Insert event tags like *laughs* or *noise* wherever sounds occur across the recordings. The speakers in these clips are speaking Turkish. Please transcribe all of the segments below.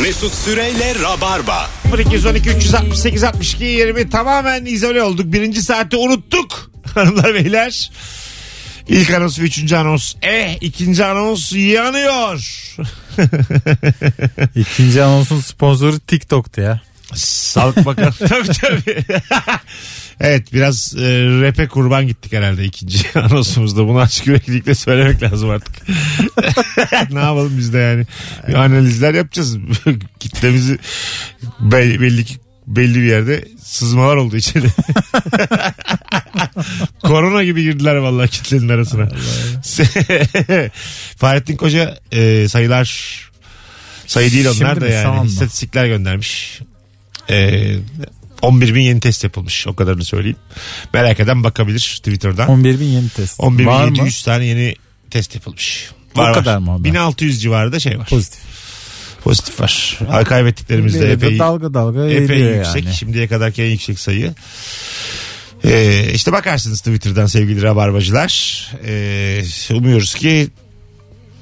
Mesut Süreyle Rabarba. 0212 368 62 20 tamamen izole olduk. Birinci saatte unuttuk *laughs* hanımlar beyler. İlk anons ve üçüncü anons. Eh ikinci anons yanıyor. *laughs* İkinci anonsun sponsoru TikTok'tu ya. Sağlık bakalım. *laughs* tabii tabii. Evet biraz e, rap'e kurban gittik herhalde ikinci *laughs* anonsumuzda. Bunu açık yüreklilikle söylemek lazım artık. *laughs* ne yapalım biz de yani. Bir analizler yapacağız. *laughs* Kitlemizi be- belli ki belli bir yerde sızmalar oldu içeri. Korona gibi girdiler vallahi kitlenin arasına. Fahrettin Koca e, sayılar sayı değil onlar Şimdi da yani istatistikler göndermiş. E, 11 bin yeni test yapılmış o kadarını söyleyeyim. Merak eden bakabilir Twitter'dan. 11 bin yeni test. 11 Var bin mı? 700 tane yeni test yapılmış. O kadar mı haber? 1600 civarında şey var. Pozitif. Pozitif var. Kaybettiklerimiz de epey, dalga dalga epey yüksek. yani. Şimdiye kadarki en yüksek sayı. Ee, işte bakarsınız Twitter'dan sevgili rabarbacılar. Ee, umuyoruz ki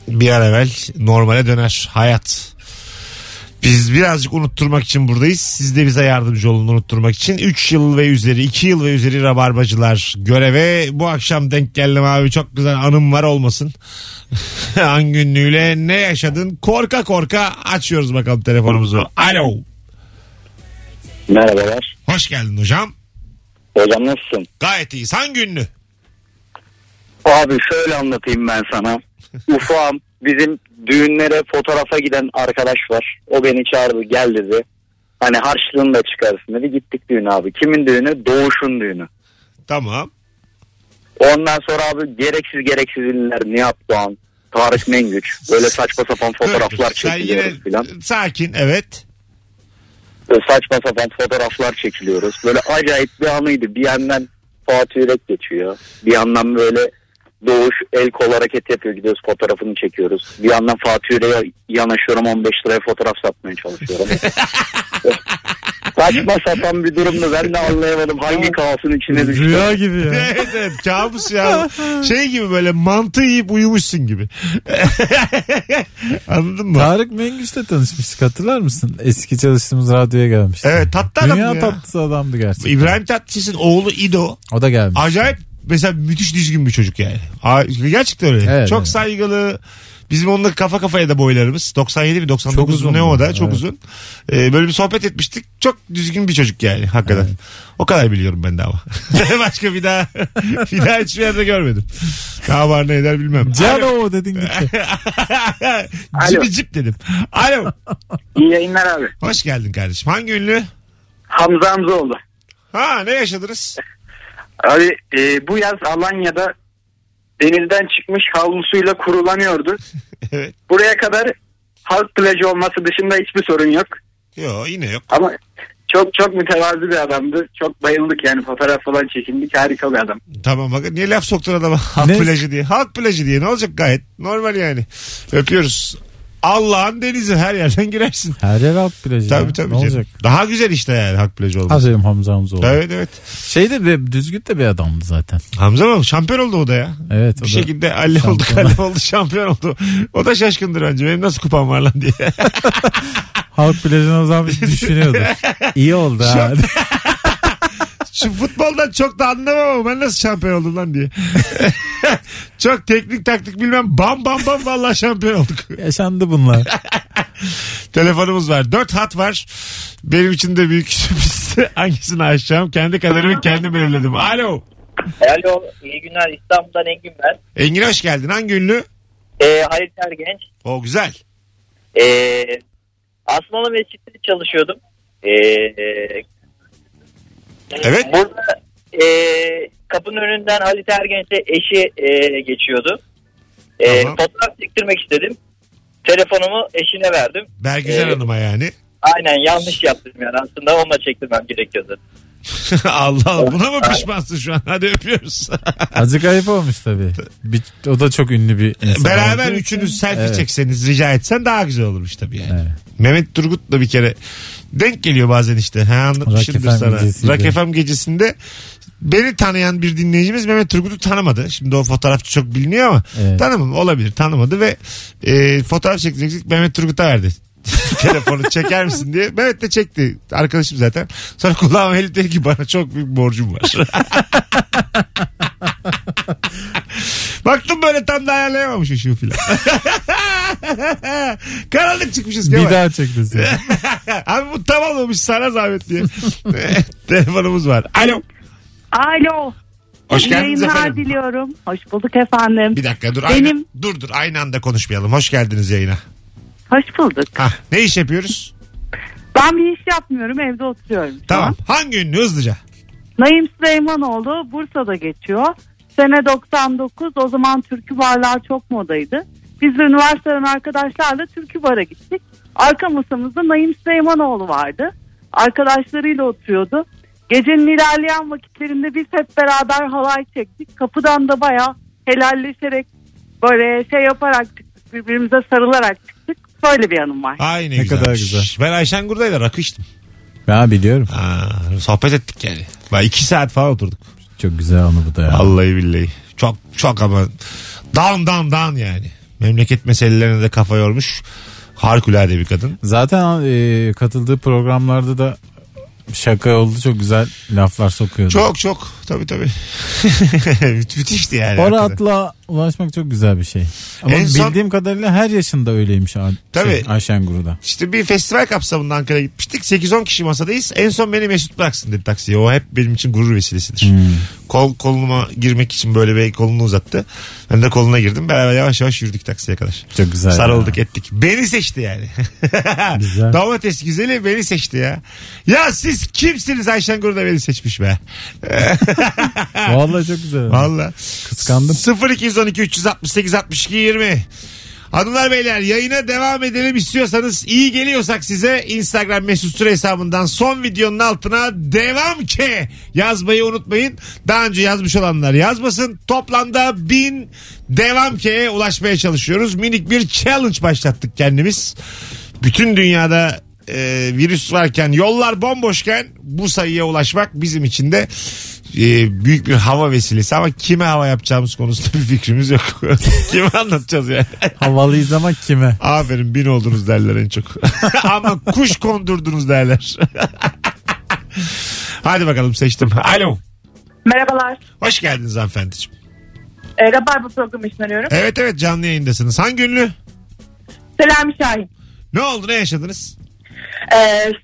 bir an evvel normale döner hayat. Biz birazcık unutturmak için buradayız. Siz de bize yardımcı olun unutturmak için. 3 yıl ve üzeri, 2 yıl ve üzeri rabarbacılar göreve. Bu akşam denk geldim abi çok güzel anım var olmasın. *laughs* An günlüğüyle ne yaşadın? Korka korka açıyoruz bakalım telefonumuzu. Alo. Merhabalar. Hoş geldin hocam. Hocam nasılsın? Gayet iyiyiz. Hangi ünlü? Abi şöyle anlatayım ben sana. Ufağım *laughs* bizim düğünlere fotoğrafa giden arkadaş var. O beni çağırdı gel dedi. Hani harçlığını da çıkarsın dedi. Gittik düğüne abi. Kimin düğünü? Doğuş'un düğünü. Tamam. Ondan sonra abi gereksiz gereksiz ünlüler Nihat Doğan, Tarık Mengüç. Böyle saçma sapan fotoğraflar yine çekiliyoruz filan. sakin evet. Böyle saçma sapan fotoğraflar çekiliyoruz. Böyle acayip bir anıydı. Bir yandan Fatih Yürek geçiyor. Bir yandan böyle Doğuş el kol hareket yapıyor gidiyoruz fotoğrafını çekiyoruz. Bir yandan Fatih Yürek'e yanaşıyorum 15 liraya fotoğraf satmaya çalışıyorum. *laughs* Saçma sapan bir durumdu ben de anlayamadım hangi kaosun içine düştüm. Rüya gibi ya. *laughs* evet evet kabus ya. Şey gibi böyle mantı yiyip uyumuşsun gibi. *laughs* Anladın mı? Tarık Mengüç'le tanışmıştık hatırlar mısın? Eski çalıştığımız radyoya gelmişti. Evet tatlı adam Dünya ya. tatlısı adamdı gerçekten. İbrahim Tatlıses'in oğlu İdo. O da gelmiş. Acayip mesela müthiş düzgün bir çocuk yani. A- Gerçekten öyle. Evet, çok evet. saygılı. Bizim onunla kafa kafaya da boylarımız. 97 mi 99 Çok mu ne o da çok evet. uzun. Ee, böyle bir sohbet etmiştik. Çok düzgün bir çocuk yani hakikaten. O kadar biliyorum ben de ama. *laughs* Başka bir daha bir daha hiçbir yerde görmedim. Ne var ne eder bilmem. Cano dedin gitti. *laughs* Cipi cip dedim. Alo. İyi yayınlar abi. Hoş geldin kardeşim. Hangi ünlü? Hamza Hamzoğlu. Ha ne yaşadınız? Abi e, bu yaz Alanya'da denizden çıkmış havlusuyla kurulanıyordu. *laughs* evet. Buraya kadar halk plajı olması dışında hiçbir sorun yok. Yok yine yok. Ama çok çok mütevazı bir adamdı. Çok bayıldık yani fotoğraf falan çekindik. Harika bir adam. Tamam bak niye laf soktun adama *laughs* halk Ne? plajı diye. Halk plajı diye ne olacak gayet normal yani. Öpüyoruz. Allah'ın denizi her yerden girersin. Her yer alt plajı. Tabii ya. tabii. Ne canım. olacak? Daha güzel işte yani halk plajı olması. Aferin Hamza Hamzoğlu. Evet evet. Şey de bir, düzgün de bir adamdı zaten. Hamza mı? Şampiyon oldu o da ya. Evet. Bir şekilde halle oldu kalle oldu şampiyon oldu. O da şaşkındır önce benim nasıl kupam var lan diye. *laughs* Halk plajını o zaman *laughs* düşünüyordu. *laughs* İyi oldu ha. Şu futboldan çok da anlamam ama ben nasıl şampiyon oldum lan diye. *laughs* çok teknik taktik bilmem bam bam bam vallahi şampiyon olduk. *laughs* Yaşandı bunlar. Telefonumuz var. Dört hat var. Benim için de büyük *laughs* sürpriz. Hangisini açacağım? Kendi kaderimi kendim belirledim. Alo. Alo iyi günler İstanbul'dan Engin ben. Engin hoş geldin. Hangi ünlü? Ee, Halit Ergenç. O güzel. Ee, Asmalı Mescid'de çalışıyordum. Ee, Evet. Burada e, kapının önünden Halit Ergenç'le eşi e, geçiyordu. E, Tamam. Fotoğraf çektirmek istedim. Telefonumu eşine verdim. Bergüzel Ee, Hanım'a yani. Aynen yanlış yaptım yani aslında onunla çektirmem gerekiyordu. *laughs* Allah Allah. Buna mı pişmansın şu an? Hadi öpüyoruz. *laughs* Azıcık ayıp olmuş tabii. Bir, o da çok ünlü bir insan. Beraber olduğu üçünüz selfie Evet. çekseniz rica etsen daha güzel olurmuş tabii yani. Evet. Mehmet Turgut da bir kere denk geliyor bazen işte. Ha, anlatmışımdır Rock sana. gecesiydi. Rock FM gecesinde beni tanıyan bir dinleyicimiz Mehmet Turgut'u tanımadı. Şimdi o fotoğrafçı çok biliniyor ama Evet. tanımam olabilir tanımadı ve e, fotoğraf çekecektik Mehmet Turgut'a verdi. *laughs* telefonu çeker misin diye. Mehmet de çekti. Arkadaşım zaten. Sonra kulağıma eli dedi ki bana çok büyük borcum var. *laughs* Baktım böyle tam da ayarlayamamış ışığı filan. *laughs* Karanlık çıkmışız Bir Kemal. daha çekti seni. *laughs* Abi bu tam olmamış sana zahmet diye. *laughs* Telefonumuz var. Alo. Alo. Hoş İyi geldiniz yayınlar efendim. diliyorum. Hoş bulduk efendim. Bir dakika dur. Benim- Aynı, dur dur aynı anda konuşmayalım. Hoş geldiniz yayına. Hoş bulduk. Hah, ne iş yapıyoruz? Ben bir iş yapmıyorum evde oturuyorum şu Tamam. an. Hangi ünlü hızlıca? Naim Süleymanoğlu Bursa'da geçiyor. Sene 99 o zaman türkü barlar çok modaydı. Biz de üniversiteden arkadaşlarla türkü bara gittik. Arka masamızda Naim Süleymanoğlu vardı. Arkadaşlarıyla oturuyordu. Gecenin ilerleyen vakitlerinde biz hep beraber halay çektik. Kapıdan da baya helalleşerek böyle şey yaparak çıktık. Birbirimize sarılarak çıktık. Böyle bir anım var. Ay ne, Ne güzelmiş. kadar güzel. Ben Ayşen Gurday'la rakı içtim. Ben biliyorum. Ha, sohbet ettik yani. Bak iki saat falan oturduk. Çok güzel anı bu da ya. Vallahi billahi. Çok çok ama down down down yani. Memleket meselelerine de kafa yormuş. Harikulade bir kadın. Zaten e, katıldığı programlarda da şaka oldu çok güzel laflar sokuyordu. Çok çok tabii tabii. Mü- *laughs* Müthişti yani. O hakikaten. rahatlığa ulaşmak çok güzel bir şey. Ama En son- bildiğim kadarıyla her yaşında öyleymiş Tabii. Şey, Ayşen Guru'da. İşte bir festival kapsamında Ankara'ya gitmiştik. 8-10 kişi masadayız. En son beni Mesut bıraksın dedi taksiye. O hep benim için gurur vesilesidir. Kol koluma girmek için böyle bir kolunu uzattı. Ben de koluna girdim. Beraber yavaş yavaş yürüdük taksiye kadar. Çok güzel. Sarıldık ya. ettik. Beni seçti yani. *laughs* Güzel. Domates güzeli beni seçti ya. Ya siz kimsiniz Ayşen Gurda beni seçmiş be. *laughs* Vallahi çok güzel. Valla. Kıskandım. 0212 368 62 20. Hanımlar beyler yayına devam edelim istiyorsanız iyi geliyorsak size Instagram mesut süre hesabından son videonun altına devam ke yazmayı unutmayın. Daha önce yazmış olanlar yazmasın. Toplamda bin devam ke'ye ulaşmaya çalışıyoruz. Minik bir challenge başlattık kendimiz. Bütün dünyada e, virüs varken yollar bomboşken bu sayıya ulaşmak bizim için de e, büyük bir hava vesilesi ama kime hava yapacağımız konusunda bir fikrimiz yok. *laughs* kime anlatacağız yani? Havalıyız ama kime? Aferin bin oldunuz derler en çok. *laughs* ama kuş kondurdunuz derler. *laughs* Hadi bakalım seçtim. Alo. Merhabalar. Hoş geldiniz hanımefendiciğim. E, Rabarba programı için arıyorum. Evet evet canlı yayındasınız. Hangi ünlü? Selami Şahin. Ne oldu ne yaşadınız? E,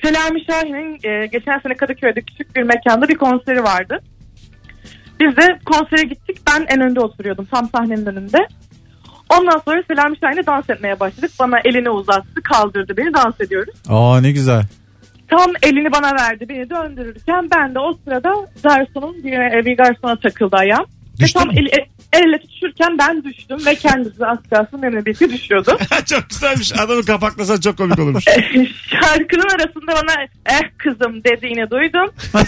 Selami Şahin'in e, geçen sene Kadıköy'de küçük bir mekanda bir konseri vardı. Biz de konsere gittik. Ben en önde oturuyordum. Tam sahnenin önünde. Ondan sonra Selami Şahin'e dans etmeye başladık. Bana elini uzattı, kaldırdı beni. Dans ediyoruz. Aa ne güzel. Tam elini bana verdi. Beni döndürürken ben de o sırada garsonun bir, bir garsona takıldı ayağım. Ve Düştün tam mü? El ele tutuşurken ben düştüm ve kendisi az kalsın benimle birlikte düşüyordu. *laughs* çok güzelmiş. Adamı kapaklasan çok komik olurmuş. *laughs* Şarkının arasında bana eh kızım dediğini duydum. *laughs*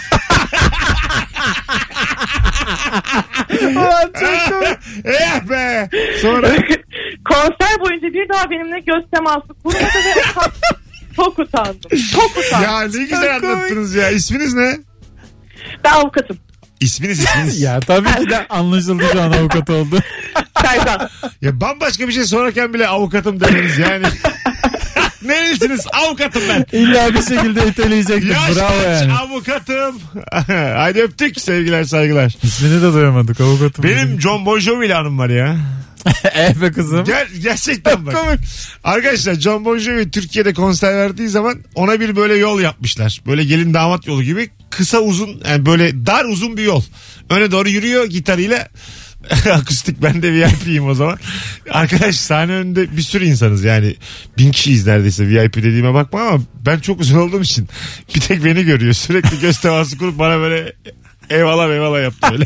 eh be. Sonra Konser boyunca bir daha benimle göz teması kurmadı ve utan- çok utandım. Çok utandım. ya ne güzel anlattınız ya. İsminiz ne? Ben avukatım. İsminiz isminiz. ya. Ya tabii ki de anlaşıldı şu an avukat oldu. *laughs* Serkan. bambaşka bir şey sorarken bile avukatım demeniz yani. *laughs* Nerelisiniz? Avukatım ben. İlla bir şekilde iteleyecektim. Yaş Bravo kaç? yani. Avukatım. *laughs* Haydi öptük sevgiler saygılar. İsmini de duyamadık avukatım. Benim John Bon Jovi ile anım var ya. eh be kızım. Ger gerçekten bak. Arkadaşlar John Bon Jovi Türkiye'de konser verdiği zaman ona bir böyle yol yapmışlar. Böyle gelin damat yolu gibi kısa uzun yani böyle dar uzun bir yol. Öne doğru yürüyor gitarıyla. *laughs* Akustik ben de VIP'yim o zaman. Arkadaş sahne önünde bir sürü insanız yani. Bin kişiyiz neredeyse VIP dediğime bakma ama ben çok uzun olduğum için bir tek beni görüyor. Sürekli göz teması kurup bana böyle eyvallah eyvallah yaptı böyle.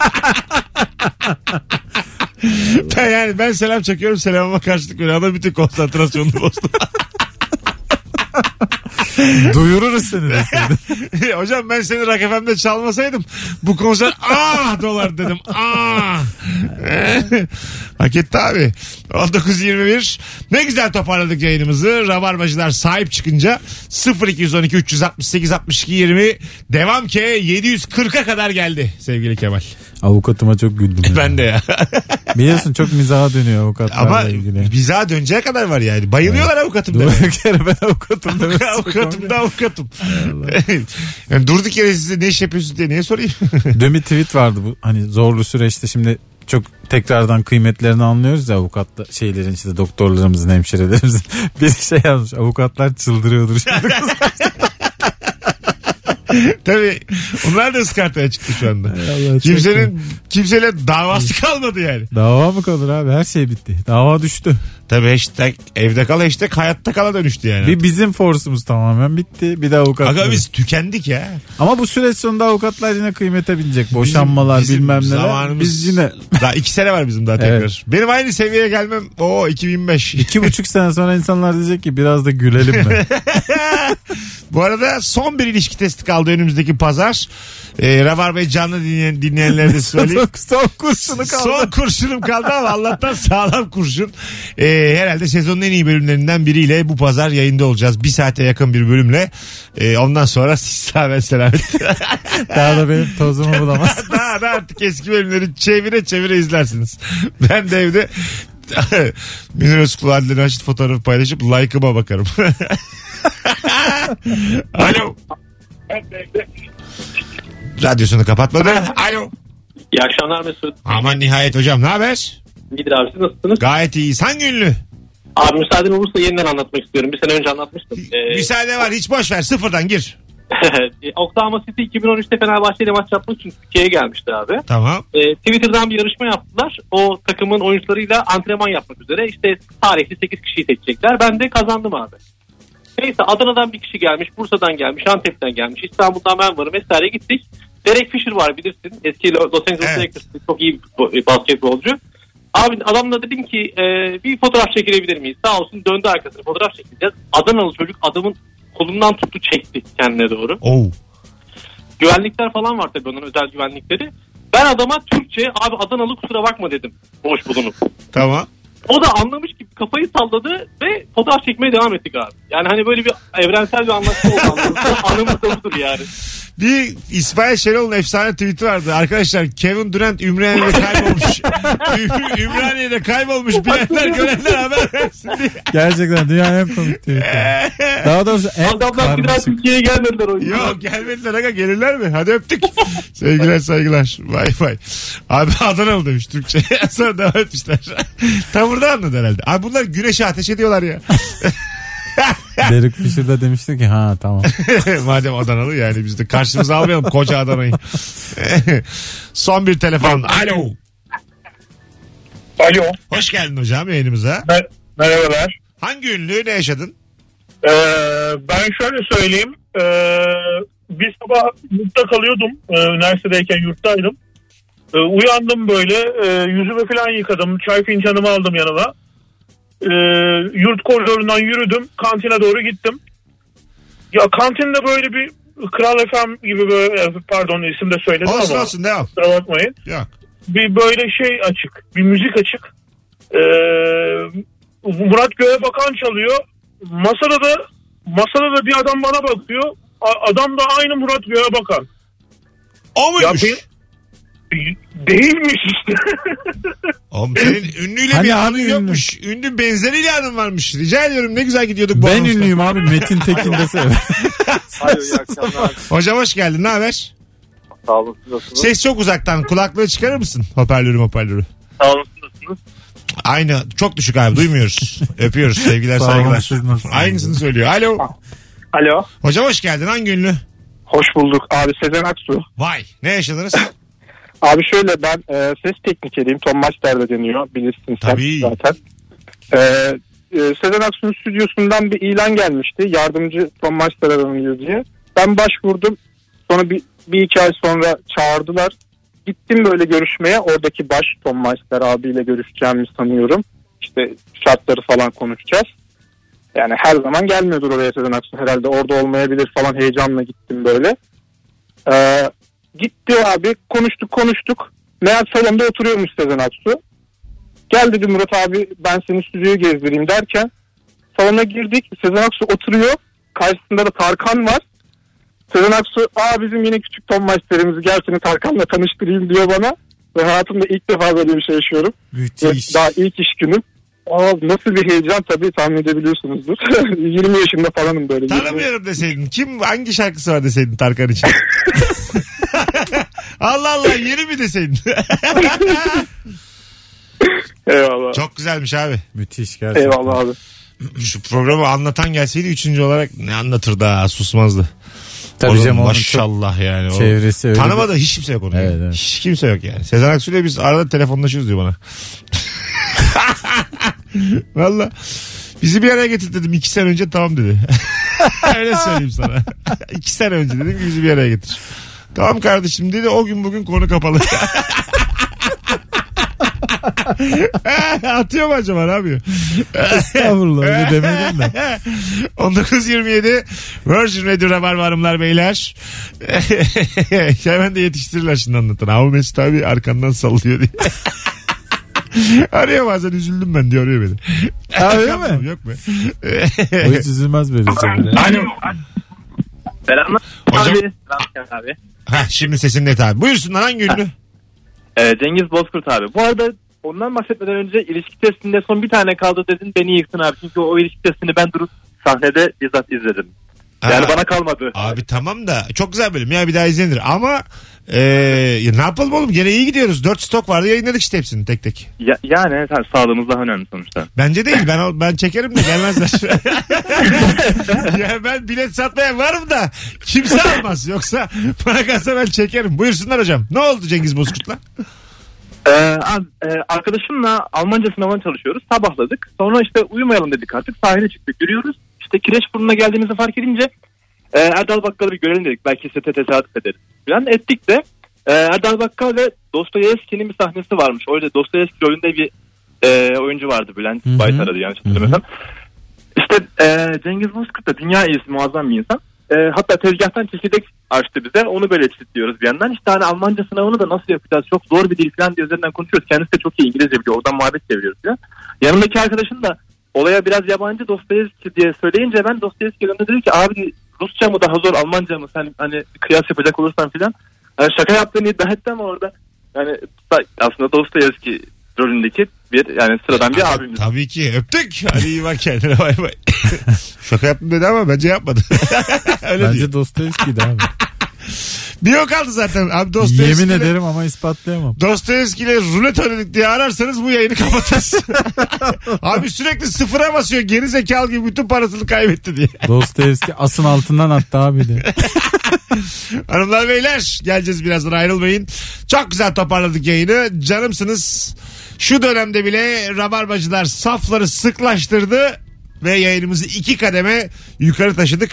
*laughs* ben yani ben selam çekiyorum selamıma karşılık veriyor. Adam bütün konsantrasyonunu bozdu. *laughs* *laughs* Duyururuz seni de. *laughs* Hocam ben seni Rock FM'de çalmasaydım bu konser ah dolar dedim ah. *laughs* Hak etti abi. 19.21 ne güzel toparladık yayınımızı. Rabarbacılar sahip çıkınca 0212 368 62 20 devam ki 740'a kadar geldi sevgili Kemal. Avukatıma çok güldüm. ya. *laughs* Ben de ya. Biliyorsun çok mizaha dönüyor avukatlarla Ama ilgili. bize döneceğe kadar var yani. Bayılıyorlar avukatım Dur demeye. kere ben avukatım *laughs* demesi. avukatım da avukatım. *laughs* yani durduk yere size ne iş yapıyorsun diye niye sorayım? Dün bir tweet vardı bu hani zorlu süreçte şimdi çok tekrardan kıymetlerini anlıyoruz ya avukatla şeylerin işte doktorlarımızın hemşirelerimizin bir şey yazmış avukatlar çıldırıyordur şimdi. *laughs* Tabii. Onlar da ıskartaya çıktı şu anda. Allah, Kimsenin kimseyle davası kalmadı yani. Dava mı kalır abi her şey bitti dava düştü Tabii hashtag evde kal hashtag hayatta kala dönüştü yani. bir bizim forsumuz tamamen bitti bir de avukatlar Aga biz tükendik ya. ama bu süreç sonunda avukatlar yine kıymete binecek boşanmalar Bizim- bilmem neler zamanımız- biz yine Daha iki sene var bizim daha tekrar. Evet. Benim aynı seviyeye gelmem o 2005. *laughs* iki buçuk sene sonra insanlar diyecek ki biraz da gülelim mi *laughs* Bu arada son bir ilişki testi kaldı önümüzdeki pazar. Ee, Rabarbayı canlı dinleyen, dinleyenlere de söyleyeyim. *laughs* son, kurşunu kaldı Son *laughs* kurşunum kaldı ama Allah'tan sağlam kurşun. Ee, herhalde sezonun en iyi bölümlerinden biriyle bu pazar yayında olacağız. Bir saate yakın bir bölümle. Ee, ondan sonra *laughs* siz sağ selamet. daha da benim tozumu bulamaz daha da artık eski bölümleri çevire çevire izlersiniz. Ben de evde Münir Özkul Adile Raşit fotoğrafı paylaşıp like'ıma bakarım. Alo. Radyosunu kapatmadı. *laughs* Alo. İyi akşamlar Mesut. Aman nihayet hocam ne haber? Midir abi siz nasılsınız? Gayet iyiyiz. Hangi ünlü? Abi müsaaden olursa yeniden anlatmak istiyorum. Bir sene önce anlatmıştım. Ee, Müsaade var hiç boş ver sıfırdan gir. *laughs* Oklahoma City 2013'te Fenerbahçe ile maç yapmak için Türkiye'ye gelmişti abi. Tamam. Ee, Twitter'dan bir yarışma yaptılar. O takımın oyuncularıyla antrenman yapmak üzere. İşte tarihli 8 kişiyi seçecekler. Ben de kazandım abi. Neyse Adana'dan bir kişi gelmiş, Bursa'dan gelmiş, Antep'ten gelmiş, İstanbul'dan ben varım vesaire gittik. Derek Fisher var bilirsin. Eski Los Angeles Evet. Lakers'ın çok iyi basketbolcu. Abi adamla dedim ki e, bir fotoğraf çekilebilir miyiz? Sağ olsun döndü arkasına fotoğraf çekeceğiz. Adanalı çocuk adamın kolundan tuttu çekti kendine doğru. Oo. Güvenlikler falan var tabii onun özel güvenlikleri. Ben adama Türkçe abi Adanalı kusura bakma dedim. Boş bulunup. Tamam. O da anlamış gibi kafayı salladı ve fotoğraf çekmeye devam ettik abi. Yani hani böyle bir evrensel bir anlaşma oldu. *laughs* Anımız da budur yani. Bir İsmail Şenol'un efsane tweet'i vardı. Arkadaşlar Kevin Durant Ümraniye'de *laughs* kaybolmuş. Ü- Ümraniye'de kaybolmuş. Bilenler görenler haber versin diye. Gerçekten dünyanın en komik tweet'i. Daha doğrusu en Adamlar bir daha karmaşık. Türkiye'ye gelmediler o yüzden. Yok gelmediler aga gelirler mi? Hadi öptük. Sevgiler saygılar. Bay bay. Abi Adanalı demiş Türkçe. *laughs* Sonra devam etmişler. Tam burada anladı herhalde. Abi bunlar güneşe ateş ediyorlar ya. *laughs* Derek Fisher de demişti ki ha tamam. *laughs* Madem Adanalı yani biz de karşımıza almayalım koca Adana'yı. *laughs* Son bir telefon. Alo. Alo. Hoş geldin hocam yayınımıza. Mer- merhabalar. Hangi ünlü ne yaşadın? Ee, ben şöyle söyleyeyim. Ee, bir sabah yurtta kalıyordum. Ee, üniversitedeyken yurttaydım. Ee, uyandım böyle. e, yüzümü falan yıkadım. Çay fincanımı aldım yanıma. Ee, yurt koridorundan yürüdüm. Kantine doğru gittim. Ya kantinde böyle bir Kral FM gibi böyle pardon isim de söyledim Olsun ama olsun devam. kusura bakmayın. Yok. bir böyle şey açık. Bir müzik açık. Ee, Murat Göğebakan çalıyor. Masada da masada da bir adam bana bakıyor. A- adam da aynı Murat Göğebakan. O muymuş? Ya Değilmiş işte. Oğlum senin *laughs* ünlüyle Hani bir abi anın ünlü? yokmuş. Ünlü benzeriyle anın varmış. Rica ediyorum ne güzel gidiyorduk bu ben anonsla. ünlüyüm abi Metin Tekin desene. *laughs* İyi akşamlar. Hocam hoş geldin ne haber? Sağ olun siz nasılsınız? Ses çok uzaktan kulaklığı çıkarır mısın? Hoparlörü hoparlörü. Sağ olun siz nasılsınız? Aynı çok düşük abi duymuyoruz. Öpüyoruz sevgiler *laughs* Sağ olun, saygılar. siz nasılsınız? Aynısını söylüyor. Alo. Alo. Hocam hoş geldin hangi ünlü? Hoş bulduk. Abi Sezen Aksu. Vay ne yaşadınız? Abi şöyle ben e, ses teknikeriyim. Tom Maçlar'da deniyor. Bilirsin sen Tabii. zaten. E, e, Sezen Aksu'nun stüdyosundan bir ilan gelmişti. Yardımcı Tom Maçlar aranıyor diye. Ben başvurdum. Sonra bir, bir iki ay sonra çağırdılar. Gittim böyle görüşmeye. Oradaki baş Tom Maçlar abiyle görüşeceğimi sanıyorum. İşte şartları falan konuşacağız. Yani her zaman gelmiyordur oraya Sezen Aksu. Herhalde orada olmayabilir falan heyecanla gittim böyle. Ee, gitti abi konuştuk konuştuk. Meğer salonda oturuyormuş Sezen Aksu. Gel dedi Murat abi ben seni stüdyoyu gezdireyim derken salona girdik. Sezen Aksu oturuyor. Karşısında da Tarkan var. Sezen Aksu aa bizim yine küçük Tom Meister'imizi gel seni Tarkan'la tanıştırayım diyor bana. Ve hayatımda ilk defa böyle bir şey yaşıyorum. Müthiş. daha ilk iş günüm. Aa, nasıl bir heyecan tabii tahmin edebiliyorsunuzdur. *laughs* 20 yaşında falanım böyle. Tanımıyorum deseydin. Kim hangi şarkısı var deseydin Tarkan için. *laughs* Allah Allah yeni mi deseydin? *laughs* Eyvallah. Çok güzelmiş abi. Müthiş gerçekten. Eyvallah abi. Şu programı anlatan gelseydi üçüncü olarak ne anlatırdı ha susmazdı. Tabii Oğlum canım onun maşallah yani. O çevresi öyle Tanımadığı hiç kimse yok onun. Evet, yani. evet. Hiç kimse yok yani. Sezen Aksu ile biz arada telefonlaşıyoruz diyor bana. *laughs* Valla. Bizi bir araya getir dedim. iki sene önce tamam dedi. *laughs* Öyle söyleyeyim sana. iki sene önce dedim ki bizi bir araya getir. Tamam kardeşim dedi. O gün bugün konu kapalı. *laughs* Atıyor mu acaba ne yapıyor? Estağfurullah öyle *laughs* demedim de. 19.27 Virgin Radio Rabarba Hanımlar Beyler. *laughs* Hemen de yetiştirirler şimdi anlatan. Ama Mesut abi arkandan sallıyor diye. arıyor bazen üzüldüm ben diyor arıyor beni. Öyle mi? Yok be. O hiç üzülmez böyle. Alo. Selamlar. Hocam- Abi. Selam abi. ha, şimdi sesin net abi. Buyursunlar hangi ünlü? Ee, Cengiz Bozkurt abi. Bu arada ondan bahsetmeden önce ilişki testinde son bir tane kaldı dedin beni yıktın abi. Çünkü o ilişki testini ben durup sahnede bizzat izledim. Yani Ha, bana kalmadı. Abi tamam da çok güzel bölüm ya bir daha izlenir ama e, ya ne yapalım oğlum gene iyi gidiyoruz. Dört stok vardı yayınladık işte hepsini tek tek. Ya, yani tabii sağlığımız daha önemli sonuçta. Bence değil ben ben çekerim de gelmezler. *laughs* ya ben bilet satmaya varım da kimse almaz yoksa bana kalsa ben çekerim. Buyursunlar hocam. Ne oldu Cengiz Bozkurt'la? Ee, abi, e, arkadaşımla Almanca sınavına çalışıyoruz. Sabahladık. Sonra işte uyumayalım dedik artık. Sahile çıktık. Yürüyoruz. İşte Kireçburnu'na geldiğimizi fark edince e, Erdal Bakkal'ı bir görelim dedik. Belki sete tesadüf ederiz. Falan ettik de e, Erdal Bakkal ve Dostoyevski'nin bir sahnesi varmış. Orada Dostoyevski rolünde bir e, oyuncu vardı Bülent Hı hı. Baytar'dı yanlış hatırlamıyorsam. İşte e, Cengiz Bozkurt da dünya iyisi muazzam bir insan. E, hatta tezgahtan çekirdek açtı bize. Onu böyle çitliyoruz bir yandan. İşte hani Almanca sınavını da nasıl yapacağız? Çok zor bir dil falan diye üzerinden konuşuyoruz. Kendisi de çok iyi İngilizce biliyor. Oradan muhabbet çeviriyoruz falan. Yanındaki arkadaşım da olaya biraz yabancı Dostoyevski diye söyleyince ben Dostoyevski'ye döndü dedi ki abi Rusça mı daha zor Almanca mı sen hani kıyas yapacak olursan filan. Yani şaka yaptığını iddia etti ama orada yani aslında Dostoyevski rolündeki bir yani sıradan bir abimiz. Tabii ki öptük. Hadi iyi bak kendine bay bay. *laughs* Şaka yaptım dedi ama bence yapmadı. *laughs* Öyle. Bence Dostoyevski'ydi abi. Bir yok kaldı zaten. Abi Dostoyevski Yemin ederim ama ispatlayamam. Dostoyevski ile rulet oynadık diye ararsanız bu yayını kapatırız. *laughs* Abi sürekli sıfıra basıyor. Geri zekalı gibi bütün parasını kaybetti diye. Dostoyevski asın altından attı abi de. *laughs* Hanımlar beyler geleceğiz birazdan ayrılmayın. Çok güzel toparladık yayını. Canımsınız. Şu dönemde bile rabarbacılar safları sıklaştırdı ve yayınımızı iki kademe yukarı taşıdık.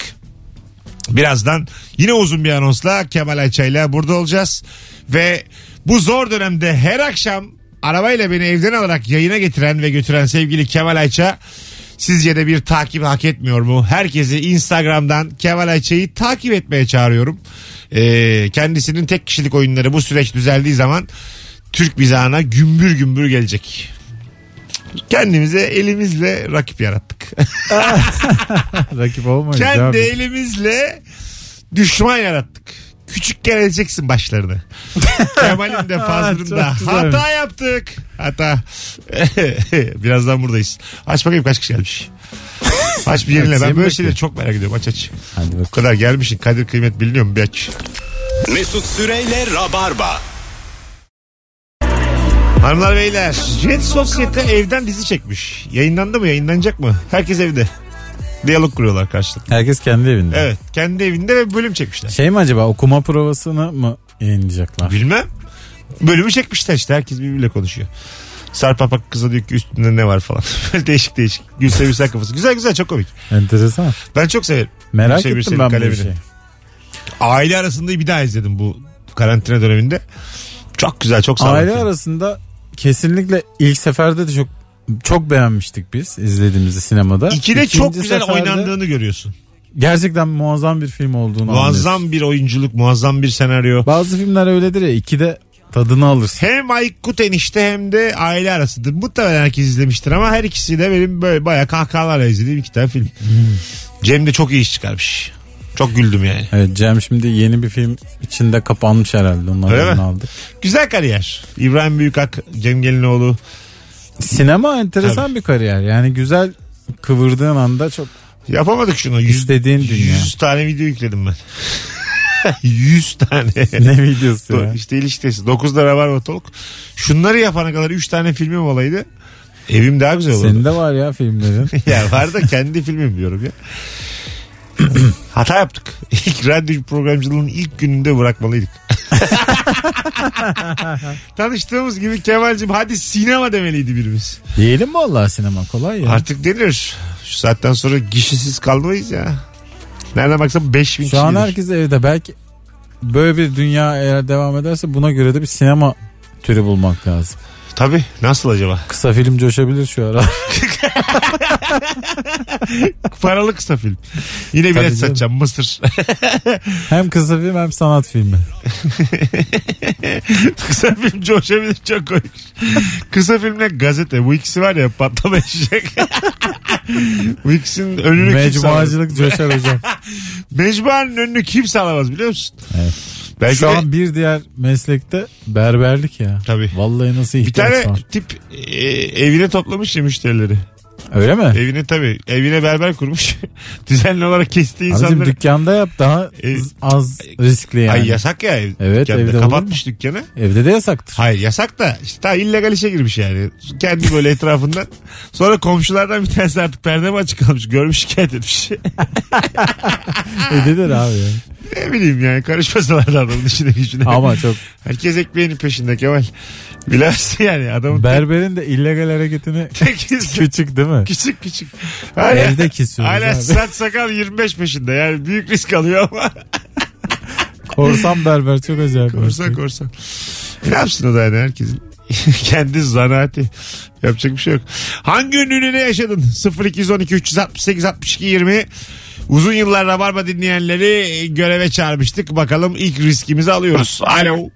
Birazdan yine uzun bir anonsla Kemal Ayça ile burada olacağız. Ve bu zor dönemde her akşam arabayla beni evden alarak yayına getiren ve götüren sevgili Kemal Ayça sizce de bir takip hak etmiyor mu? Herkesi Instagram'dan Kemal Ayça'yı takip etmeye çağırıyorum. Ee, kendisinin tek kişilik oyunları bu süreç düzeldiği zaman Türk mizahına gümbür gümbür gelecek. Kendimize elimizle rakip yarattık. *laughs* Rakip olmayız Kendi abi. elimizle düşman yarattık. Küçük geleceksin başlarını. *laughs* Kemal'in de Fazlı'nın Çok da güzelmiş. hata yaptık. Hata. *laughs* Birazdan buradayız. Aç bakayım kaç kişi gelmiş. Aç bir yenile. Ben böyle bakayım. şeyleri çok merak ediyorum. Aç aç. Hadi Bu kadar gelmişsin. Kadir kıymet biliniyor mu? Bir aç. Mesut Süreyle Rabarba. Hanımlar beyler. Jet Sosyete evden dizi çekmiş. Yayınlandı mı? Yayınlanacak mı? Herkes evde. Diyalog kuruyorlar karşılıklı. Herkes kendi evinde. Evet. Kendi evinde ve bölüm çekmişler. Şey mi acaba okuma provasını mı yayınlayacaklar? Bilmem. Bölümü çekmişler işte. Herkes birbiriyle konuşuyor. Sarp Apak kıza diyor ki üstünde ne var falan. *laughs* Böyle değişik değişik. Gülse Birsel kafası. Güzel güzel çok komik. Enteresan. Ben çok severim. Merak Gülse ettim ben bu kalemini. şey. Aile arasında bir daha izledim bu karantina döneminde. Çok güzel çok sağlam. Aile arasında kesinlikle ilk seferde de çok çok beğenmiştik biz izlediğimizde sinemada. İkide çok İkinci güzel seferde oynandığını görüyorsun. Gerçekten muazzam bir film olduğunu anlıyorsun. Muazzam bir oyunculuk, muazzam bir senaryo. Bazı filmler öyledir ya ikide Tadını alırsın. Hem Aykut enişte hem de aile arasıdır. Muhtemelen herkes izlemiştir ama her ikisi de benim böyle bayağı kahkahalarla izlediğim iki tane film. Cem de çok iyi iş çıkarmış. Çok güldüm yani. Evet Cem şimdi yeni bir film içinde kapanmış herhalde. Onlardan aldık. Güzel kariyer. İbrahim Büyükak, Cem Gelinoğlu. Sinema enteresan bir kariyer. Yani güzel kıvırdığın anda çok Yapamadık şunu. Yüz, istediğin dünya. 100 tane video yükledim ben. *laughs* 100 tane. ne videosu ya? işte ilişkisi. 9 lira var otoluk. Şunları yapana kadar 3 tane filmim olaydı. Evim daha güzel olurdu. Senin de var ya *laughs* filmlerin. ya var da kendi filmim diyorum ya. *clears throat* Hata yaptık. *laughs* İlk radyo programcılığının ilk gününde bırakmalıydık. *laughs* Tanıştığımız gibi Kemal'cim hadi sinema demeliydi birimiz. Diyelim mi Allah sinema kolay ya. Artık denir. Şu saatten sonra gişesiz kalmayız ya. Nereden baksan 5000 Şu an kişidir. herkes evde. Belki böyle bir dünya eğer devam ederse buna göre de bir sinema türü bulmak lazım. Tabii. Nasıl acaba? Kısa film coşabilir şu ara. *laughs* Paralı kısa film. Yine Tabii bilet canım. satacağım. Mısır. *laughs* hem kısa film hem sanat filmi. *laughs* kısa film coşabilir çok komik. Kısa filmle gazete. Bu ikisi var ya patlama eşek. Bu ikisinin önünü. Mecmuacılık coşar hocam. Mecmuanın önünü kimse alamaz biliyor musun? Evet. Belki Şu de an bir diğer meslekte berberlik ya. Tabii. Vallahi nasıl bir ihtiyaç tane var. tip e, evine toplamış ya müşterileri. Öyle mi? Evine tabii. Evine berber kurmuş. *laughs* Düzenli olarak kestiği Abicim insanları. dükkanda yap daha E, az riskli yani. Ay yasak ya ev. Evet, dükkanda. evde Kapatmış dükkanı. Evde de yasaktır. Hayır yasak da işte daha illegal işe girmiş yani. Kendi böyle etrafından. *laughs* Sonra komşulardan bir tanesi artık perde mi açık kalmış görmüş şikayet etmiş. *laughs* Edilir abi ya. Ne bileyim yani karışmasalar da adamın işine gücüne. Ama çok Herkes ekmeğinin peşinde Kemal. Bilemezsin yani adamın berberin de illegal hareketini *laughs* küçük değil mi? küçük küçük. Hala, Evde kesiyoruz hala abi. saç sakal 25 peşinde yani büyük risk alıyor ama. Korsan berber çok acayip. korsan korsan. Ne yapsın o da yani herkesin. *laughs* Kendi zanaati. Yapacak bir şey yok. Hangi ünlüyle ne yaşadın? 0212 368 62 20 Uzun yıllar Rabarba dinleyenleri göreve çağırmıştık. Bakalım ilk riskimizi alıyoruz. Alo.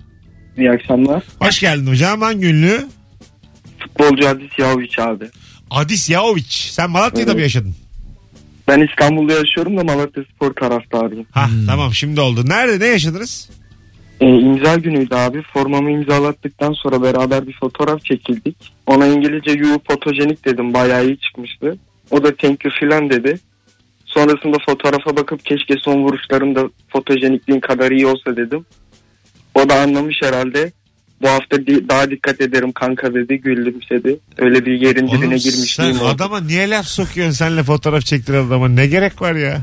İyi akşamlar. Hoş geldin hocam. Hangi ünlü? Futbolcu Adis Yahoviç abi. Adis Yaoviç. Sen Malatya'da mı yaşadın? Ben İstanbul'da yaşıyorum da Malatya Spor taraftarıyım. Ha tamam şimdi oldu. Nerede ne yaşadınız? E, imza günüydü abi. Formamı imzalattıktan sonra beraber bir fotoğraf çekildik. Ona İngilizce you fotojenik dedim. Bayağı iyi çıkmıştı. O da thank you filan dedi. Sonrasında fotoğrafa bakıp keşke son vuruşlarında fotojenikliğin kadar iyi olsa dedim. O da anlamış herhalde. Bu hafta di- daha dikkat ederim kanka dedi gülümsedi. Öyle bir yerin dibine Oğlum, girmişliğim sen oldu. adama niye laf sokuyorsun senle fotoğraf çektiren adama ne gerek var ya?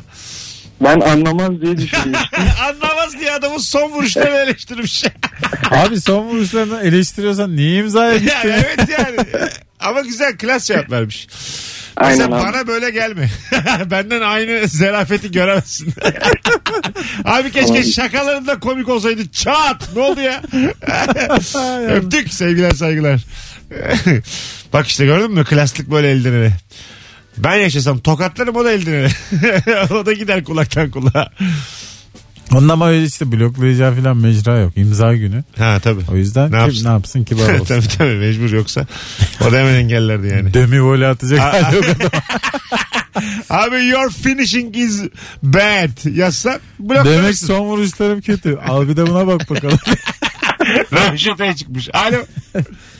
Ben anlamaz diye düşünmüştüm. *laughs* Anlamaz diye adamın son vuruşlarını eleştirmiş. Abi son vuruşlarını eleştiriyorsan niye imzaya ya, gittin? evet yani. Ama güzel klas cevap vermiş. *laughs* Aynen Sen abi. bana böyle gelme. *laughs* Benden aynı zerafeti göremezsin. *laughs* abi keşke şakalarında komik olsaydı. Çat! Ne oldu ya? Öptük sevgiler saygılar. Bak işte gördün mü? Klaslık böyle elden ele. Ben yaşasam tokatlarım o da elden ele. o da gider kulaktan kulağa. Onun ama öyle işte bloklayacağı falan mecra yok. İmza günü. Ha tabii. O yüzden Ne kim yapsın? ne yapsın kibar *laughs* olsun. tabii tabii mecbur yoksa. O da hemen engellerdi yani. Demi voley atacak hali yok adam. *laughs* Abi your finishing is bad. Yazsan Demek bloklanırsın. son vuruşlarım kötü. Al bir de buna bak bakalım. *laughs* Röveşataya çıkmış. Alo.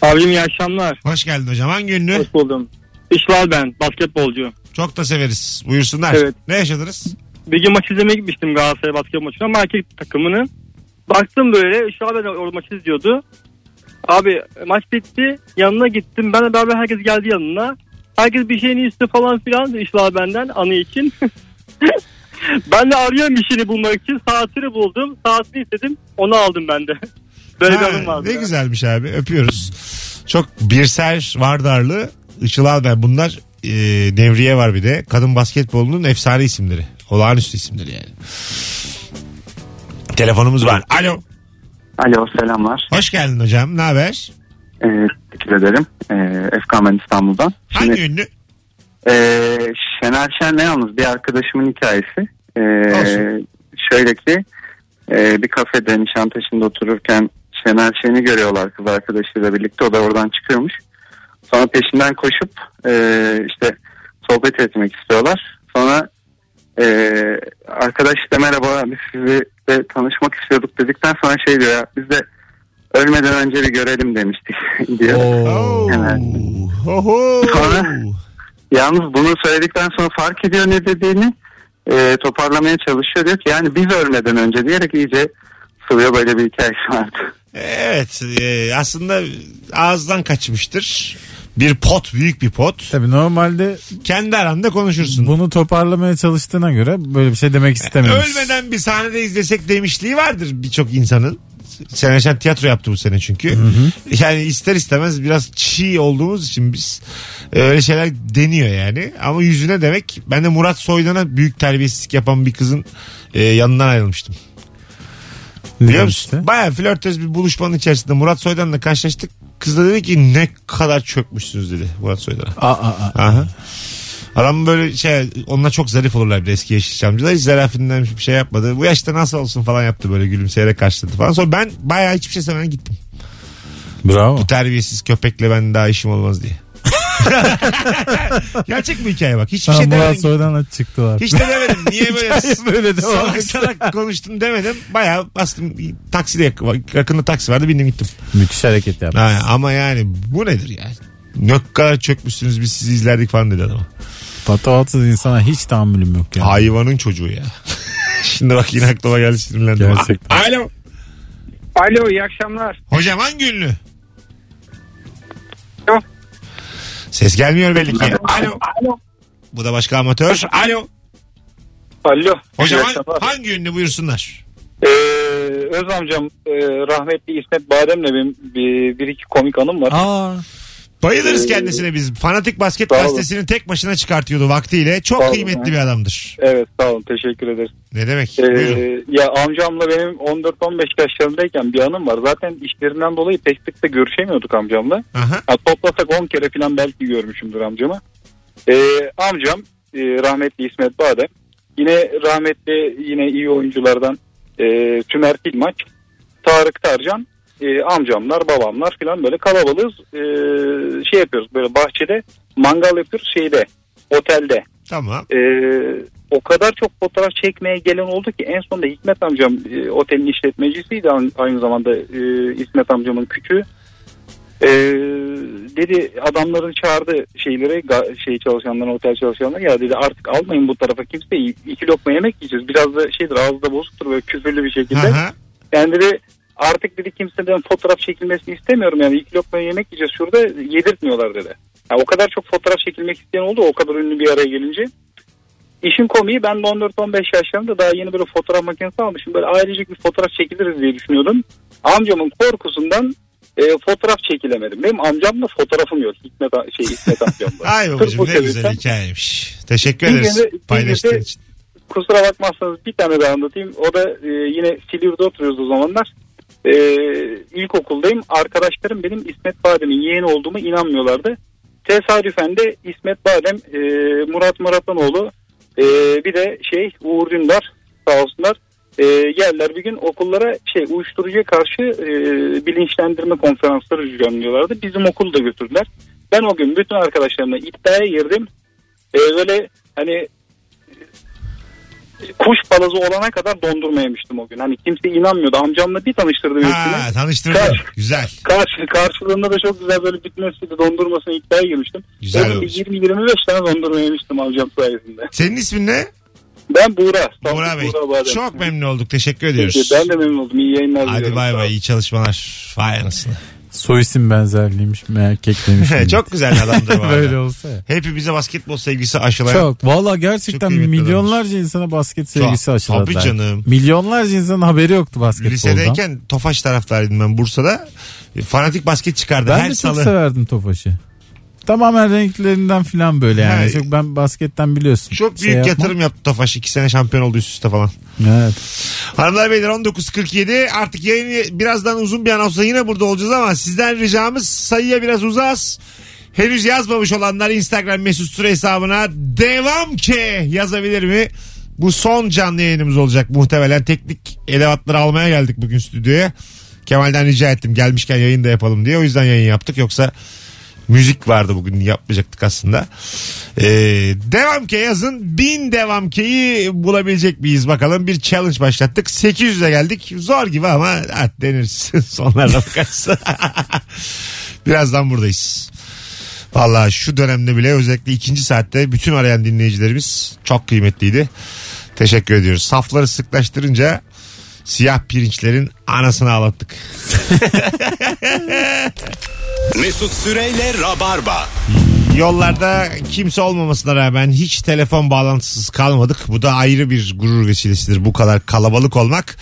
Abim iyi akşamlar. Hoş geldin hocam. Hangi ünlü? Hoş buldum. İşlal ben basketbolcu. Çok da severiz. Buyursunlar. Evet. Ne yaşadınız? Bir gün maç izlemeye gitmiştim Galatasaray basketbol maçına ama erkek takımının. Baktım böyle Işıl abi de orada maçı izliyordu. Abi maç bitti yanına gittim. Ben beraber herkes geldi yanına. Herkes bir şeyini istedi falan filan Işıl abi benden anı için. *laughs* ben de arıyorum işini bulmak için saatini buldum. Saatini istedim onu aldım ben de. *laughs* Böyle bir Ha, anım vardı. ne güzelmiş abi. Öpüyoruz. Çok birser Vardarlı. Işıl Alben bunlar. E, Nevriye var bir de. Kadın basketbolunun efsane isimleri. Olağanüstü isimleri yani. Telefonumuz var. Alo. Alo selamlar. Hoş geldin hocam. Ne haber? Ee, teşekkür ederim. Ee, Efkan ben İstanbul'dan. Hangi Şimdi ünlü? e, Şener Şen'le yalnız bir arkadaşımın hikayesi. Ee, Olsun. şöyle ki e, bir kafede Nişantaşı'nda otururken Şener Şen'i görüyorlar kız arkadaşıyla birlikte. O da oradan çıkıyormuş. Sonra peşinden koşup e, işte sohbet etmek istiyorlar. Sonra e, arkadaş işte merhaba biz sizle tanışmak istiyorduk dedikten sonra şey diyor ya biz de ölmeden önce bir görelim demiştik *laughs* diyor. Oo. Evet. Sonra- Yalnız bunu söyledikten sonra fark ediyor ne dediğini e, toparlamaya çalışıyor diyor ki yani biz ölmeden önce diyerek iyice sıvıyor böyle bir hikayesi vardı. Evet e, aslında ağızdan kaçmıştır. Bir pot büyük bir pot. Tabii normalde Kendi aranda konuşursun. bunu toparlamaya çalıştığına göre böyle bir şey demek istememiş. Ölmeden bir sahnede izlesek demişliği vardır birçok insanın. Sen Şen tiyatro yaptı bu sene çünkü. Yani ister istemez biraz çiğ olduğumuz için biz e, öyle şeyler deniyor yani. Ama yüzüne demek ben de Murat Soydan'a büyük terbiyesizlik yapan bir kızın e, yanından ayrılmıştım. Biliyor musun? işte? Baya flörtöz bir buluşmanın içerisinde Murat Soydan'la karşılaştık. Kız da dedi ki ne kadar çökmüşsünüz dedi Murat Soydan'a. Aa, aa, aa. Aha. Adam böyle şey onunla çok zarif olurlar bir eski Yeşilçamcılar. Hiç zarafinden bir şey yapmadı. Bu yaşta nasıl olsun falan yaptı böyle gülümseyerek karşıladı falan. Sonra ben bayağı hiçbir şey söylemeden gittim. Bravo. Bu terbiyesiz köpekle ben daha işim olmaz diye. *laughs* Gerçek bir hikaye bak. Hiçbir şey Murat demedim. Soydan'la çıktılar. Hiç de demedim. Niye böyle, *laughs* Hikaye böyle devam salak salak konuştun demedim. Bayağı bastım. Takside yak- yakında taksi vardı bindim gittim. Müthiş hareket yaptı. Ha, ama yani bu nedir yani? Ne kadar çökmüşsünüz biz sizi izlerdik falan dedi adama. Patavatsız insana hiç tahammülüm yok ya. Hayvanın çocuğu ya. *laughs* Şimdi bak yine aklıma geldi sinirlendim. Gerçekten. Alo. Alo iyi akşamlar. Hocam hangi ünlü? Ses gelmiyor belli ki. Alo. Alo. Bu da başka amatör. Alo. Alo. Hocam İyi akşamlar. hangi ünlü buyursunlar? Ee, öz amcam e, rahmetli İsmet Badem'le benim bir, bir iki komik anım var. Aa, Bayılırız Ee, kendisine biz. Fanatik Basket sağ olun. Gazetesi'ni tek başına çıkartıyordu vaktiyle. Çok Sağ olun, kıymetli bir adamdır. Evet sağ olun teşekkür ederiz. Ne demek? Ee, ya amcamla benim 14-15 yaşlarındayken bir anım var. Zaten işlerinden dolayı pek sık da görüşemiyorduk amcamla. Aha. Ya toplasak 10 kere falan belki görmüşümdür amcamı. Ee, amcam e, rahmetli İsmet Badem. Yine rahmetli yine iyi oyunculardan e, Tümer Tilmaç, Tarık Tarcan, e, amcamlar, babamlar falan böyle kalabalığız. E, şey yapıyoruz böyle bahçede mangal yapıyoruz şeyde otelde. Tamam. E, o kadar çok fotoğraf çekmeye gelen oldu ki en sonunda Hikmet amcam e, otelin işletmecisiydi aynı, zamanda e, İsmet amcamın küçüğü. E, dedi adamların çağırdı şeyleri ga- şey çalışanları otel çalışanları ya dedi artık almayın bu tarafa kimseyi iki lokma yemek yiyeceğiz biraz da şeydir ağızda bozuktur böyle küfürlü bir şekilde. Aha. Yani dedi artık dedi kimseden fotoğraf çekilmesini istemiyorum yani iki lokma yemek yiyeceğiz şurada yedirtmiyorlar dedi. Yani o kadar çok fotoğraf çekilmek isteyen oldu o kadar ünlü bir araya gelince. İşin komiği ben de 14-15 yaşlarında daha yeni böyle fotoğraf makinesi almışım. Böyle ailecek bir fotoğraf çekiliriz diye düşünüyordum. Amcamın korkusundan e, fotoğraf çekilemedim. Benim amcamla fotoğrafım yok. Hikmet, şey, İsmet amcamla. *laughs* Ay babacığım ne güzel hikayeymiş. Teşekkür ederiz paylaştığın için. Kusura bakmazsanız bir tane daha anlatayım. O da e, yine Silivri'de oturuyoruz o zamanlar. E, ilkokuldayım. Arkadaşlarım benim İsmet Badem'in yeğeni olduğumu inanmıyorlardı. Tesadüfen de İsmet Badem, e, Murat Muratanoğlu, e, bir de şey Uğur Dündar sağ olsunlar. E, geldiler bir gün okullara şey uyuşturucuya karşı e, bilinçlendirme konferansları düzenliyorlardı. Bizim okulu da götürdüler. Ben o gün bütün arkadaşlarımla iddiaya girdim. E, böyle hani kuş balazı olana kadar dondurma yemiştim o gün. Hani kimse inanmıyordu. Amcamla bir tanıştırdı beni. Ha, tanıştırdın. Kaç- Güzel. Karşı, karşılığında da çok güzel böyle bitmesi dondurmasına iddiaya girmiştim. Güzel O gün olmuş. 20-25 tane dondurma yemiştim amcam sayesinde. Senin ismin ne? Ben Buğra. Buğra Bey. Badem. Çok memnun olduk. Teşekkür ediyoruz. Peki, Ben de memnun oldum. İyi yayınlar Hadi bay bay. iyi çalışmalar. Vay anasını. Soy isim benzerliğiymiş mi erkeklemiş *laughs* mi? Çok güzel adamdır bu *laughs* arada. Böyle olsa ya. Hepimize basketbol sevgisi aşılayan. Çok. Valla Çok gerçekten kıymetli milyonlarca insana basket sevgisi Çok. aşıladılar. Tabii canım. Milyonlarca insanın haberi yoktu basketboldan. Lisedeyken Tofaş taraftarıydım ben Bursa'da. E, Fanatik basket çıkardı Ben her de salı. çok severdim Tofaş'ı. Tamamen renklerinden falan böyle yani. Ha, Çok ben basketten biliyorsun. Çok Şey büyük yapmam. yatırım yaptı Tofaş. iki sene şampiyon oldu üst üste falan. Evet. Hanımlar beyler 19.47 artık yayını birazdan uzun bir anonsla yine burada olacağız ama sizden ricamız sayıya biraz uzas. Henüz yazmamış olanlar Instagram mesut süre hesabına devam ki yazabilir mi? Bu son canlı yayınımız olacak muhtemelen. Teknik edevatları almaya geldik bugün stüdyoya. Kemal'den rica ettim gelmişken yayın da yapalım diye. O yüzden yayın yaptık. Yoksa müzik vardı bugün yapmayacaktık aslında. Ee, devam ki yazın bin devam keyi bulabilecek miyiz bakalım. Bir challenge başlattık. 800'e geldik. Zor gibi ama artık deniriz. *laughs* Sonlarda bakarız. *laughs* Birazdan buradayız. Valla şu dönemde bile özellikle ikinci saatte bütün arayan dinleyicilerimiz çok kıymetliydi. Teşekkür ediyoruz. Safları sıklaştırınca siyah pirinçlerin anasını ağlattık. *laughs* Mesut Süreyle Rabarba. Yollarda kimse olmamasına rağmen hiç telefon bağlantısız kalmadık. Bu da ayrı bir gurur vesilesidir. Bu kadar kalabalık olmak.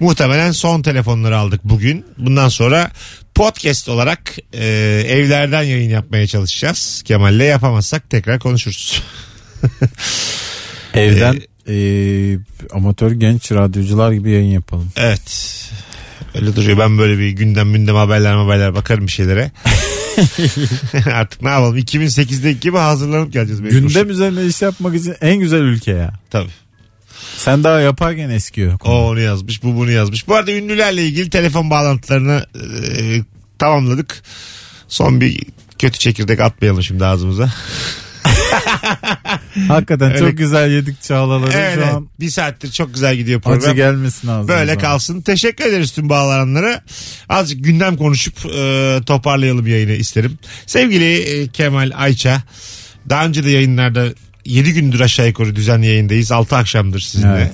Muhtemelen son telefonları aldık bugün. Bundan sonra podcast olarak e, evlerden yayın yapmaya çalışacağız. Kemal'le yapamazsak tekrar konuşuruz. *laughs* Evden e, amatör genç radyocular gibi yayın yapalım. Evet. Öyle duruyor. Ben böyle bir gündem gündem haberler haberler bakarım bir şeylere. *laughs* Artık ne yapalım? 2008'deki gibi hazırlanıp geleceğiz. mecbur. Gündem üzerine iş yapmak için en güzel ülke ya. Tabii. Sen daha yaparken eskiyor. O onu yazmış, bu bunu yazmış. Bu arada ünlülerle ilgili telefon bağlantılarını e, tamamladık. Son bir kötü çekirdek atmayalım şimdi ağzımıza. *laughs* Hakikaten Öyle- çok güzel yedik çağlaları Evet, şu evet. an. bir saattir çok güzel gidiyor Acı program. gelmesin ağzımıza. Böyle kalsın. Teşekkür ederiz tüm bağlananlara. Azıcık gündem konuşup e, toparlayalım yayını isterim. Sevgili e, Kemal Ayça. Daha önce de yayınlarda 7 gündür aşağı yukarı düzenli yayındayız. 6 akşamdır sizinle.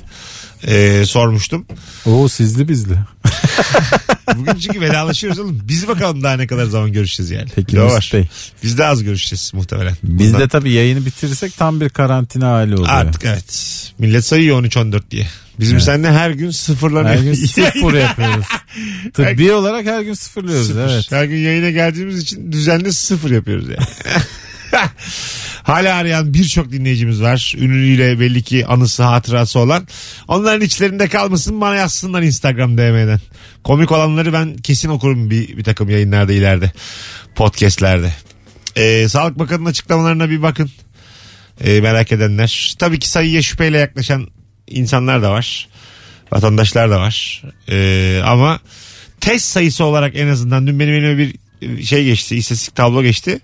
E, sormuştum. Oo sizli bizli. *laughs* Bugün çünkü vedalaşıyoruz oğlum. Biz bakalım daha ne kadar zaman görüşeceğiz yani. Peki o Mesut var. Bey. Biz de az görüşeceğiz muhtemelen. Biz Bundan- de tabii yayını bitirirsek tam bir karantina hali oluyor. Artık evet. Millet sayıyor 13-14 diye. Bizim Evet. seninle her gün sıfırlanıyor. Her gün sıfır *laughs* yapıyoruz. Tıbbi olarak her gün sıfırlıyoruz Sıfır. evet. Her gün yayına geldiğimiz için düzenli sıfır yapıyoruz yani. *laughs* *laughs* Hala arayan birçok dinleyicimiz var. Ünlüyle belli ki anısı hatırası olan. Onların içlerinde kalmasın bana yazsınlar Instagram DM'den. Komik olanları ben kesin okurum bir, bir takım yayınlarda ileride. Podcastlerde. Ee, Sağlık Bakanı'nın açıklamalarına bir bakın. Ee, merak edenler. Tabii ki sayıya şüpheyle yaklaşan insanlar da var. Vatandaşlar da var. Ee, ama test sayısı olarak en azından dün benim elime bir şey geçti. istatistik tablo geçti.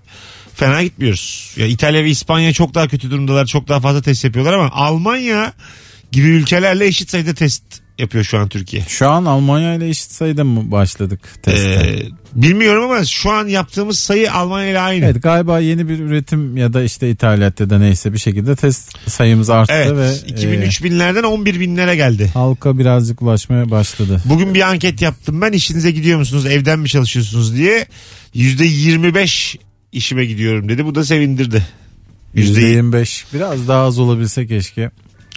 Fena gitmiyoruz. Ya İtalya ve İspanya çok daha kötü durumdalar. Çok daha fazla test yapıyorlar ama Almanya gibi ülkelerle eşit sayıda test yapıyor şu an Türkiye. Şu an Almanya ile eşit sayıda mı başladık teste? Ee, bilmiyorum ama şu an yaptığımız sayı Almanya ile aynı. Evet galiba yeni bir üretim ya da işte ithalat da neyse bir şekilde test sayımız arttı Evet, ve 2003 binlerden 11 binlere geldi. e, halka birazcık ulaşmaya başladı. Bugün bir anket yaptım ben işinize gidiyor musunuz evden mi çalışıyorsunuz diye %25 işime gidiyorum dedi bu da sevindirdi. Yüzde 25 biraz daha az olabilse keşke.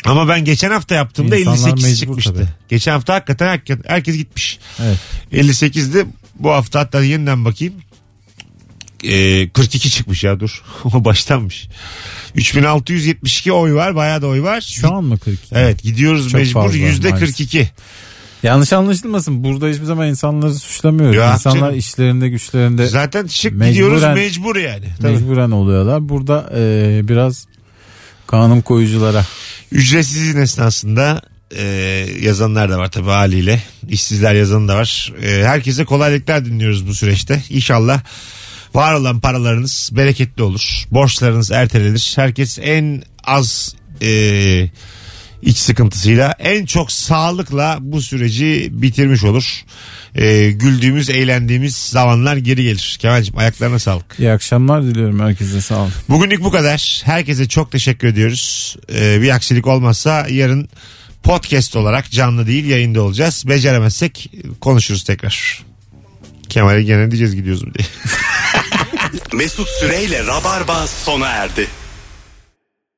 Ama ben geçen hafta yaptığımda İnsanlar 58 mecbur çıkmıştı. tabii. Geçen hafta hakikaten herkes, herkes gitmiş. Evet. 58'di bu hafta hatta yeniden bakayım. Ee, 42 çıkmış ya dur. *laughs* O baştanmış. 3672 oy var bayağı da oy var. Şu an mı 42? Evet gidiyoruz Çok mecbur fazla, yüzde maalesef. 42. Yanlış anlaşılmasın. Burada hiçbir zaman insanları suçlamıyoruz. Yok İnsanlar canım. işlerinde güçlerinde Zaten şık Mecburen- gidiyoruz mecbur yani. Tabii. mecburen oluyorlar. Burada e, biraz kanun koyuculara Ücretsiz izin esnasında e, yazanlar da var tabii haliyle. İşsizler yazanı da var. E, herkese kolaylıklar dinliyoruz bu süreçte. İnşallah var olan paralarınız bereketli olur. Borçlarınız ertelenir. Herkes en az e, iç sıkıntısıyla en çok sağlıkla bu süreci bitirmiş olur. E, güldüğümüz, eğlendiğimiz zamanlar geri gelir. Kemal'cim ayaklarına sağlık. iyi akşamlar diliyorum herkese sağ olun. Bugünlük bu kadar. Herkese çok teşekkür ediyoruz. Ee, bir aksilik olmazsa yarın podcast olarak canlı değil yayında olacağız. Beceremezsek konuşuruz tekrar. Kemal'e gene diyeceğiz gidiyoruz diye. *laughs* Mesut Süreyle Rabarba sona erdi.